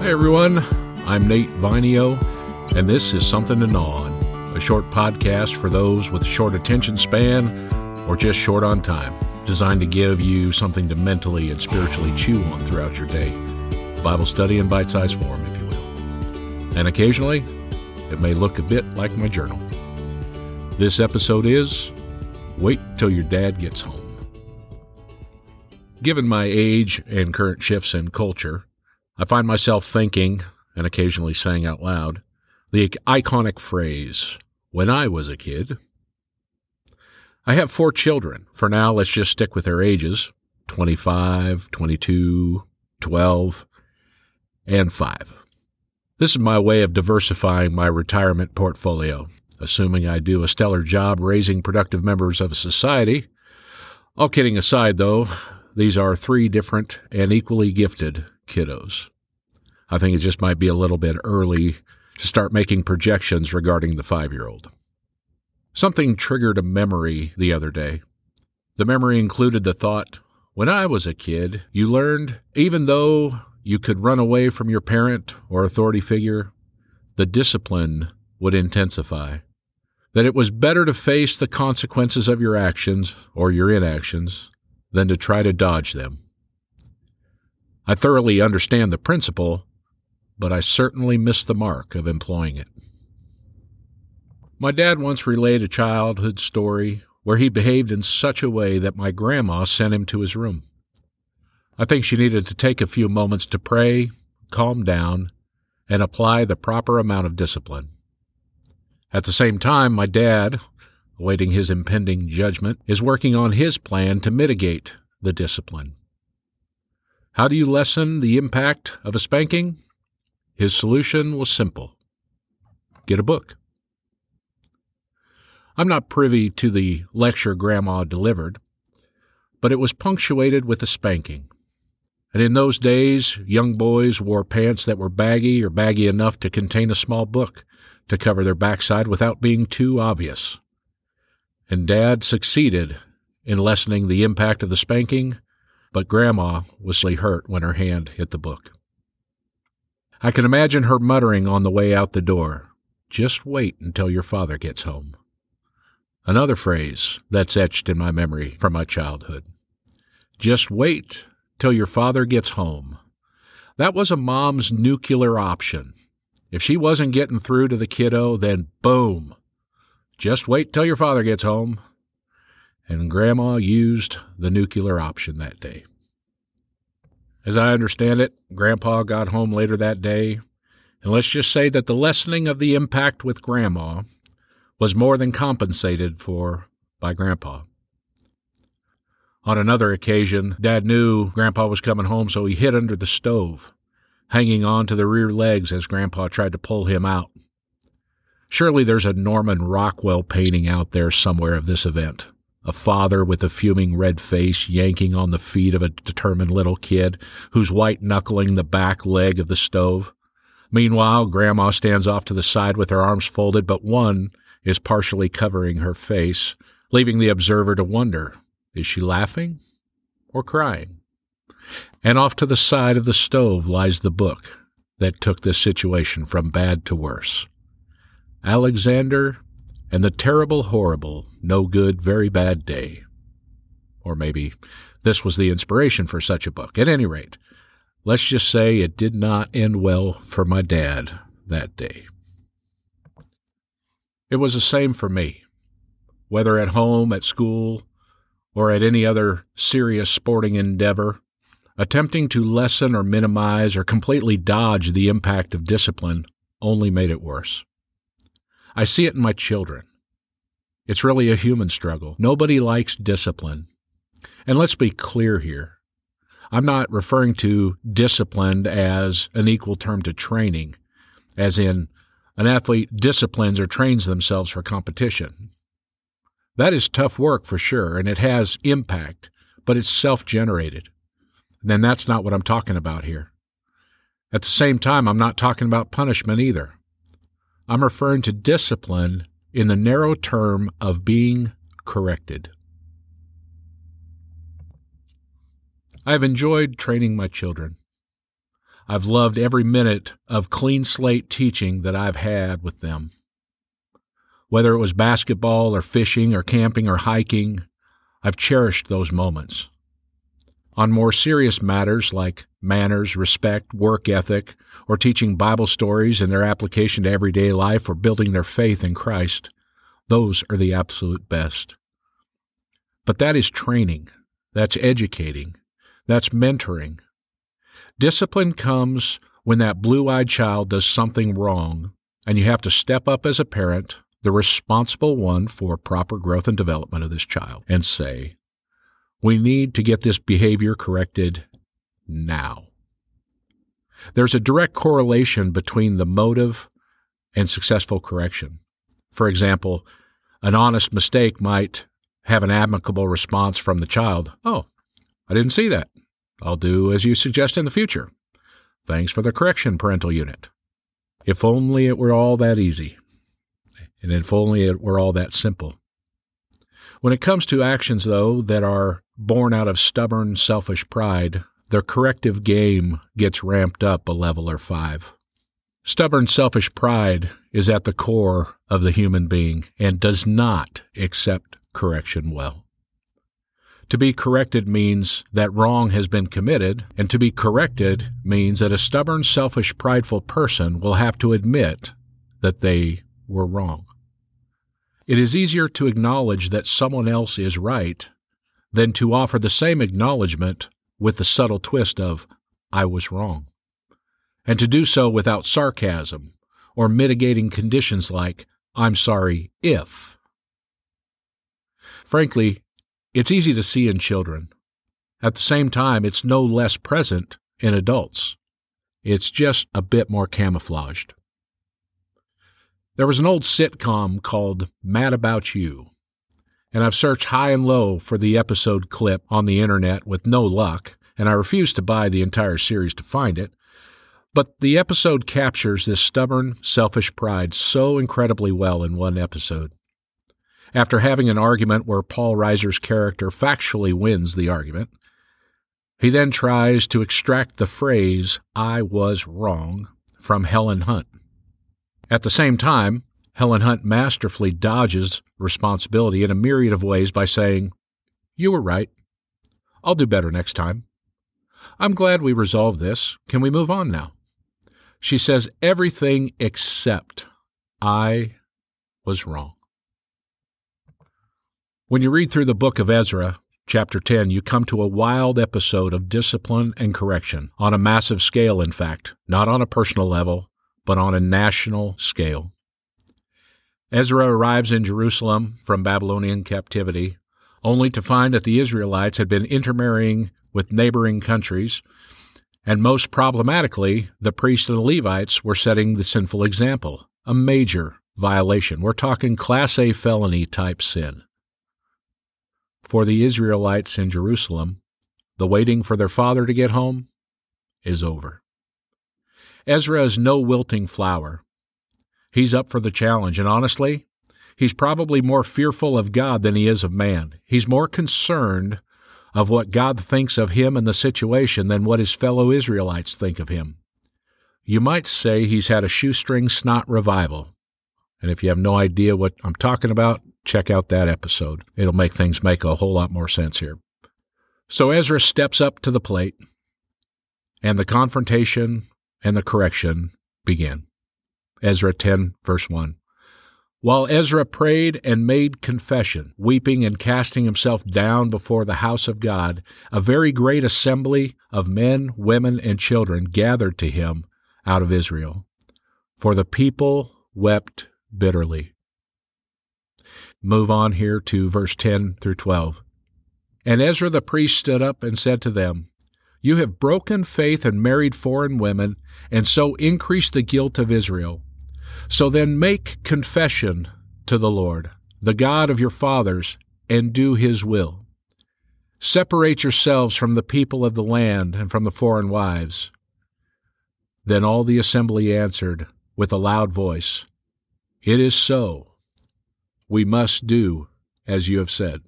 Hey everyone, I'm Nate Vinio, and this is Something to Gnaw On, a short podcast for those with short attention span or just short on time, designed to give you something to mentally and spiritually chew on throughout your day. Bible study in bite sized form, if you will. And occasionally, it may look a bit like my journal. This episode is Wait Till Your Dad Gets Home. Given my age and current shifts in culture, I find myself thinking, and occasionally saying out loud, the iconic phrase, when I was a kid. I have four children. For now, let's just stick with their ages 25, 22, 12, and 5. This is my way of diversifying my retirement portfolio, assuming I do a stellar job raising productive members of a society. All kidding aside, though, these are three different and equally gifted kiddos. I think it just might be a little bit early to start making projections regarding the five year old. Something triggered a memory the other day. The memory included the thought when I was a kid, you learned, even though you could run away from your parent or authority figure, the discipline would intensify. That it was better to face the consequences of your actions or your inactions than to try to dodge them. I thoroughly understand the principle, but I certainly missed the mark of employing it. My dad once relayed a childhood story where he behaved in such a way that my grandma sent him to his room. I think she needed to take a few moments to pray, calm down, and apply the proper amount of discipline. At the same time, my dad, awaiting his impending judgment, is working on his plan to mitigate the discipline. How do you lessen the impact of a spanking? His solution was simple get a book. I'm not privy to the lecture Grandma delivered, but it was punctuated with a spanking. And in those days, young boys wore pants that were baggy or baggy enough to contain a small book to cover their backside without being too obvious and Dad succeeded in lessening the impact of the spanking, but Grandma was hurt when her hand hit the book. I can imagine her muttering on the way out the door, Just wait until your father gets home. Another phrase that's etched in my memory from my childhood. Just wait till your father gets home. That was a mom's nuclear option. If she wasn't getting through to the kiddo, then boom, just wait till your father gets home. And Grandma used the nuclear option that day. As I understand it, Grandpa got home later that day, and let's just say that the lessening of the impact with Grandma was more than compensated for by Grandpa. On another occasion, Dad knew Grandpa was coming home, so he hid under the stove, hanging on to the rear legs as Grandpa tried to pull him out. Surely there's a Norman Rockwell painting out there somewhere of this event. A father with a fuming red face yanking on the feet of a determined little kid who's white knuckling the back leg of the stove. Meanwhile, Grandma stands off to the side with her arms folded, but one is partially covering her face, leaving the observer to wonder is she laughing or crying? And off to the side of the stove lies the book that took this situation from bad to worse. Alexander and the Terrible, Horrible, No Good, Very Bad Day. Or maybe this was the inspiration for such a book. At any rate, let's just say it did not end well for my dad that day. It was the same for me, whether at home, at school, or at any other serious sporting endeavor. Attempting to lessen or minimize or completely dodge the impact of discipline only made it worse. I see it in my children. It's really a human struggle. Nobody likes discipline. And let's be clear here. I'm not referring to disciplined as an equal term to training, as in an athlete disciplines or trains themselves for competition. That is tough work for sure, and it has impact, but it's self generated. Then that's not what I'm talking about here. At the same time, I'm not talking about punishment either. I'm referring to discipline in the narrow term of being corrected. I have enjoyed training my children. I've loved every minute of clean slate teaching that I've had with them. Whether it was basketball or fishing or camping or hiking, I've cherished those moments. On more serious matters like manners, respect, work ethic, or teaching Bible stories and their application to everyday life or building their faith in Christ, those are the absolute best. But that is training, that's educating, that's mentoring. Discipline comes when that blue eyed child does something wrong, and you have to step up as a parent, the responsible one for proper growth and development of this child, and say, We need to get this behavior corrected now. There's a direct correlation between the motive and successful correction. For example, an honest mistake might have an amicable response from the child. Oh, I didn't see that. I'll do as you suggest in the future. Thanks for the correction, parental unit. If only it were all that easy. And if only it were all that simple. When it comes to actions, though, that are born out of stubborn, selfish pride, their corrective game gets ramped up a level or five. Stubborn, selfish pride is at the core of the human being and does not accept correction well. To be corrected means that wrong has been committed, and to be corrected means that a stubborn, selfish, prideful person will have to admit that they were wrong. It is easier to acknowledge that someone else is right than to offer the same acknowledgement with the subtle twist of, I was wrong. And to do so without sarcasm or mitigating conditions like, I'm sorry if. Frankly, it's easy to see in children. At the same time, it's no less present in adults. It's just a bit more camouflaged. There was an old sitcom called Mad About You and I've searched high and low for the episode clip on the internet with no luck, and I refuse to buy the entire series to find it. But the episode captures this stubborn, selfish pride so incredibly well in one episode. After having an argument where Paul Reiser's character factually wins the argument, he then tries to extract the phrase, I was wrong, from Helen Hunt. At the same time, Helen Hunt masterfully dodges responsibility in a myriad of ways by saying, You were right. I'll do better next time. I'm glad we resolved this. Can we move on now? She says everything except I was wrong. When you read through the book of Ezra, chapter 10, you come to a wild episode of discipline and correction, on a massive scale, in fact, not on a personal level, but on a national scale. Ezra arrives in Jerusalem from Babylonian captivity, only to find that the Israelites had been intermarrying with neighboring countries, and most problematically, the priests and the Levites were setting the sinful example, a major violation. We're talking Class A felony type sin. For the Israelites in Jerusalem, the waiting for their father to get home is over. Ezra is no wilting flower he's up for the challenge. And honestly, he's probably more fearful of God than he is of man. He's more concerned of what God thinks of him and the situation than what his fellow Israelites think of him. You might say he's had a shoestring snot revival. And if you have no idea what I'm talking about, check out that episode. It'll make things make a whole lot more sense here. So Ezra steps up to the plate, and the confrontation and the correction begin. Ezra 10, verse 1. While Ezra prayed and made confession, weeping and casting himself down before the house of God, a very great assembly of men, women, and children gathered to him out of Israel. For the people wept bitterly. Move on here to verse 10 through 12. And Ezra the priest stood up and said to them, You have broken faith and married foreign women, and so increased the guilt of Israel. So then make confession to the Lord, the God of your fathers, and do his will. Separate yourselves from the people of the land and from the foreign wives. Then all the assembly answered with a loud voice, It is so. We must do as you have said.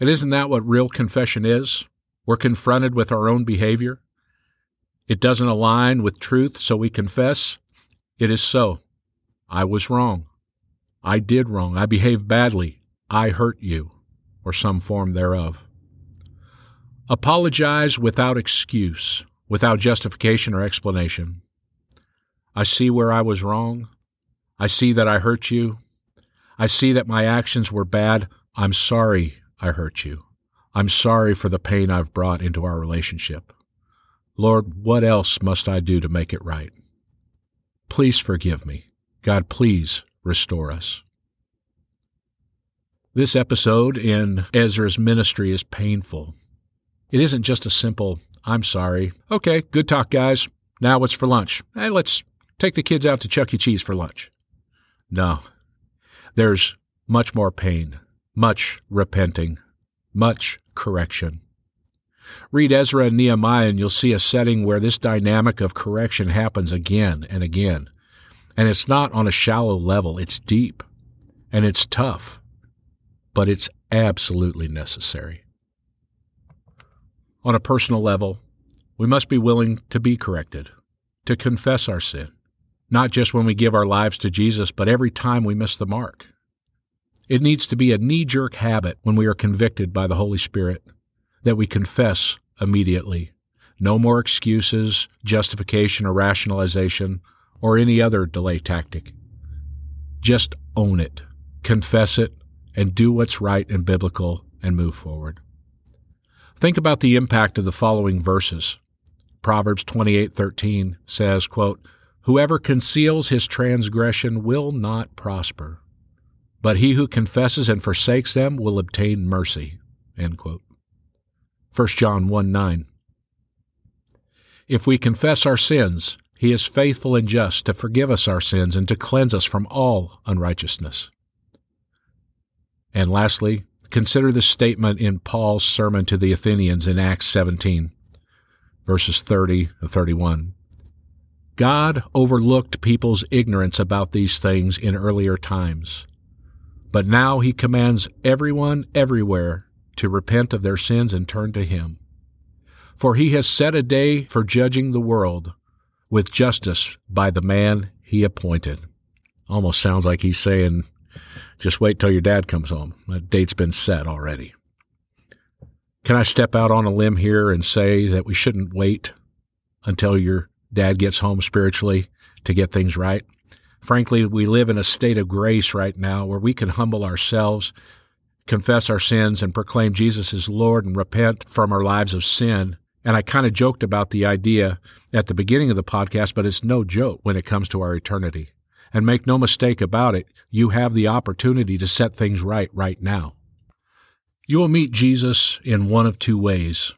And isn't that what real confession is? We're confronted with our own behavior. it doesn't align with truth, so we confess, it is so. I was wrong. I did wrong. I behaved badly. I hurt you, or some form thereof. Apologize without excuse, without justification or explanation. I see where I was wrong. I see that I hurt you. I see that my actions were bad. I'm sorry I hurt you. I'm sorry for the pain I've brought into our relationship. Lord, what else must I do to make it right? Please forgive me. God, please restore us. This episode in Ezra's ministry is painful. It isn't just a simple, I'm sorry. Okay, good talk, guys. Now what's for lunch? Hey, let's take the kids out to Chuck E. Cheese for lunch. No. There's much more pain, much repenting, much correction. Read Ezra and Nehemiah, and you'll see a setting where this dynamic of correction happens again and again. And it's not on a shallow level, it's deep and it's tough, but it's absolutely necessary. On a personal level, we must be willing to be corrected, to confess our sin, not just when we give our lives to Jesus, but every time we miss the mark. It needs to be a knee jerk habit when we are convicted by the Holy Spirit that we confess immediately. No more excuses, justification, or rationalization, or any other delay tactic. Just own it, confess it, and do what's right and biblical and move forward. Think about the impact of the following verses. Proverbs 28:13 says, quote, "Whoever conceals his transgression will not prosper, but he who confesses and forsakes them will obtain mercy." End quote. 1 John 1 9. If we confess our sins, he is faithful and just to forgive us our sins and to cleanse us from all unrighteousness. And lastly, consider this statement in Paul's sermon to the Athenians in Acts 17, verses 30 to 31. God overlooked people's ignorance about these things in earlier times, but now he commands everyone everywhere to repent of their sins and turn to Him. For He has set a day for judging the world with justice by the man He appointed. Almost sounds like He's saying, just wait till your dad comes home. That date's been set already. Can I step out on a limb here and say that we shouldn't wait until your dad gets home spiritually to get things right? Frankly, we live in a state of grace right now where we can humble ourselves confess our sins and proclaim Jesus as Lord and repent from our lives of sin. And I kind of joked about the idea at the beginning of the podcast, but it's no joke when it comes to our eternity. And make no mistake about it, you have the opportunity to set things right right now. You will meet Jesus in one of two ways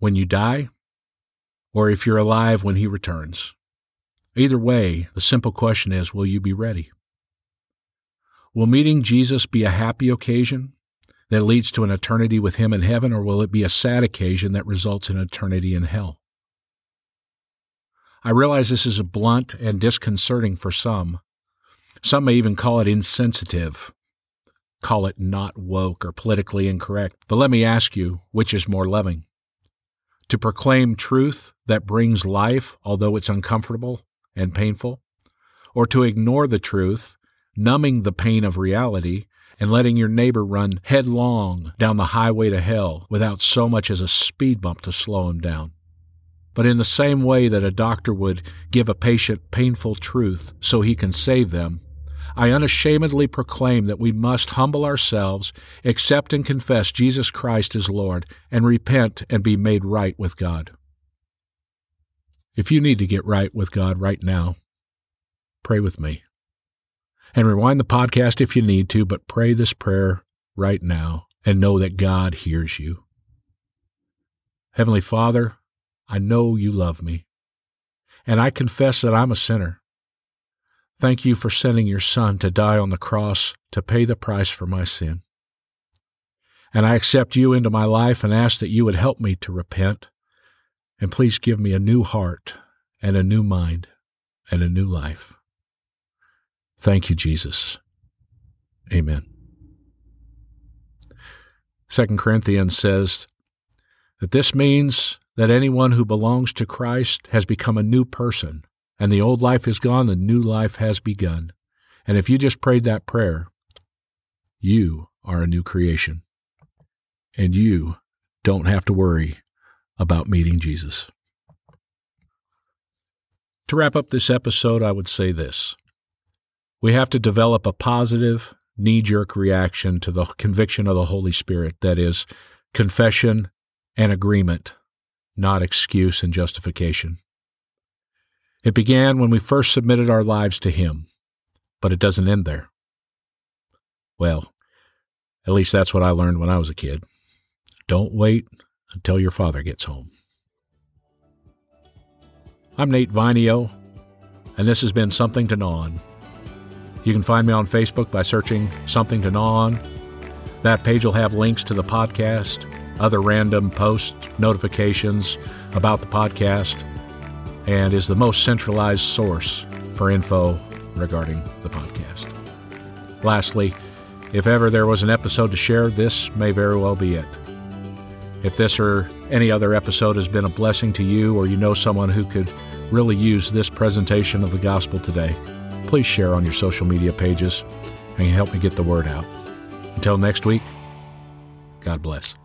when you die, or if you're alive when he returns. Either way, the simple question is will you be ready? Will meeting Jesus be a happy occasion that leads to an eternity with Him in heaven, or will it be a sad occasion that results in eternity in hell? I realize this is blunt and disconcerting for some. Some may even call it insensitive, call it not woke or politically incorrect. But let me ask you which is more loving? To proclaim truth that brings life, although it's uncomfortable and painful, or to ignore the truth numbing the pain of reality, and letting your neighbor run headlong down the highway to hell without so much as a speed bump to slow him down. But in the same way that a doctor would give a patient painful truth so he can save them, I unashamedly proclaim that we must humble ourselves, accept and confess Jesus Christ as Lord, and repent and be made right with God. If you need to get right with God right now, pray with me. And rewind the podcast if you need to, but pray this prayer right now and know that God hears you. Heavenly Father, I know you love me, and I confess that I'm a sinner. Thank you for sending your Son to die on the cross to pay the price for my sin. And I accept you into my life and ask that you would help me to repent. And please give me a new heart and a new mind and a new life. Thank you, Jesus. Amen. Second Corinthians says that this means that anyone who belongs to Christ has become a new person, and the old life is gone, the new life has begun. And if you just prayed that prayer, you are a new creation. And you don't have to worry about meeting Jesus. To wrap up this episode, I would say this We have to develop a positive, knee jerk reaction to the conviction of the Holy Spirit that is, confession and agreement, not excuse and justification. It began when we first submitted our lives to Him, but it doesn't end there. Well, at least that's what I learned when I was a kid. Don't wait until your father gets home. I'm Nate Vinio, and this has been Something to Gnaw On. You can find me on Facebook by searching Something to Gnaw On. That page will have links to the podcast, other random posts, notifications about the podcast, and is the most centralized source for info regarding the podcast. Lastly, if ever there was an episode to share, this may very well be it. If this or any other episode has been a blessing to you, or you know someone who could really use this presentation of the gospel today, please share on your social media pages and help me get the word out. Until next week, God bless.